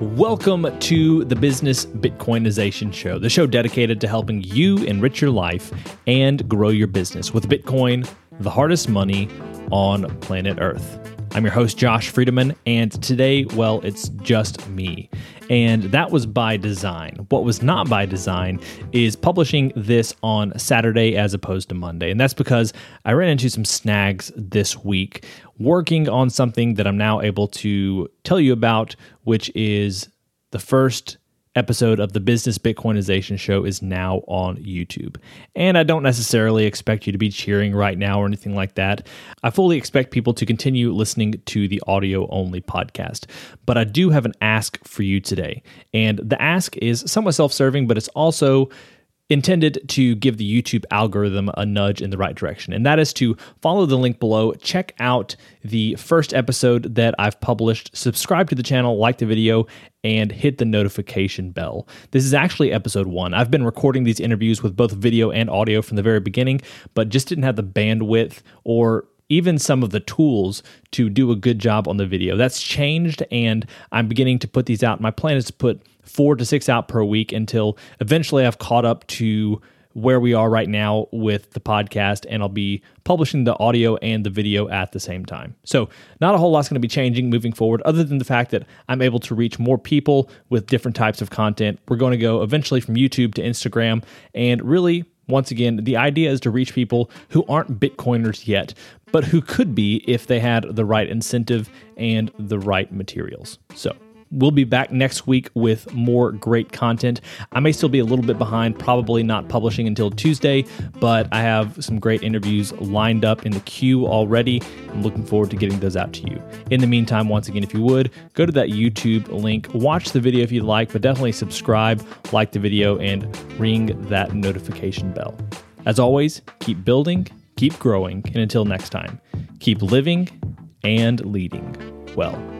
Welcome to the Business Bitcoinization Show, the show dedicated to helping you enrich your life and grow your business with Bitcoin, the hardest money on planet Earth. I'm your host, Josh Friedeman, and today, well, it's just me. And that was by design. What was not by design is publishing this on Saturday as opposed to Monday. And that's because I ran into some snags this week working on something that I'm now able to tell you about, which is the first episode of the Business Bitcoinization Show is now on YouTube. And I don't necessarily expect you to be cheering right now or anything like that. I fully expect people to continue listening to the audio only podcast. But I do have an ask for you today. And the ask is somewhat self serving, but it's also intended to give the YouTube algorithm a nudge in the right direction. And that is to follow the link below, check out the first episode that I've published, subscribe to the channel, like the video, and hit the notification bell. This is actually episode one. I've been recording these interviews with both video and audio from the very beginning, but just didn't have the bandwidth or even some of the tools to do a good job on the video. That's changed, and I'm beginning to put these out. My plan is to put four to six out per week until eventually I've caught up to where we are right now with the podcast, and I'll be publishing the audio and the video at the same time. So, not a whole lot's going to be changing moving forward, other than the fact that I'm able to reach more people with different types of content. We're going to go eventually from YouTube to Instagram, and really once again, the idea is to reach people who aren't Bitcoiners yet, but who could be if they had the right incentive and the right materials. So, We'll be back next week with more great content. I may still be a little bit behind, probably not publishing until Tuesday, but I have some great interviews lined up in the queue already. I'm looking forward to getting those out to you. In the meantime, once again, if you would, go to that YouTube link, watch the video if you'd like, but definitely subscribe, like the video, and ring that notification bell. As always, keep building, keep growing, and until next time, keep living and leading well.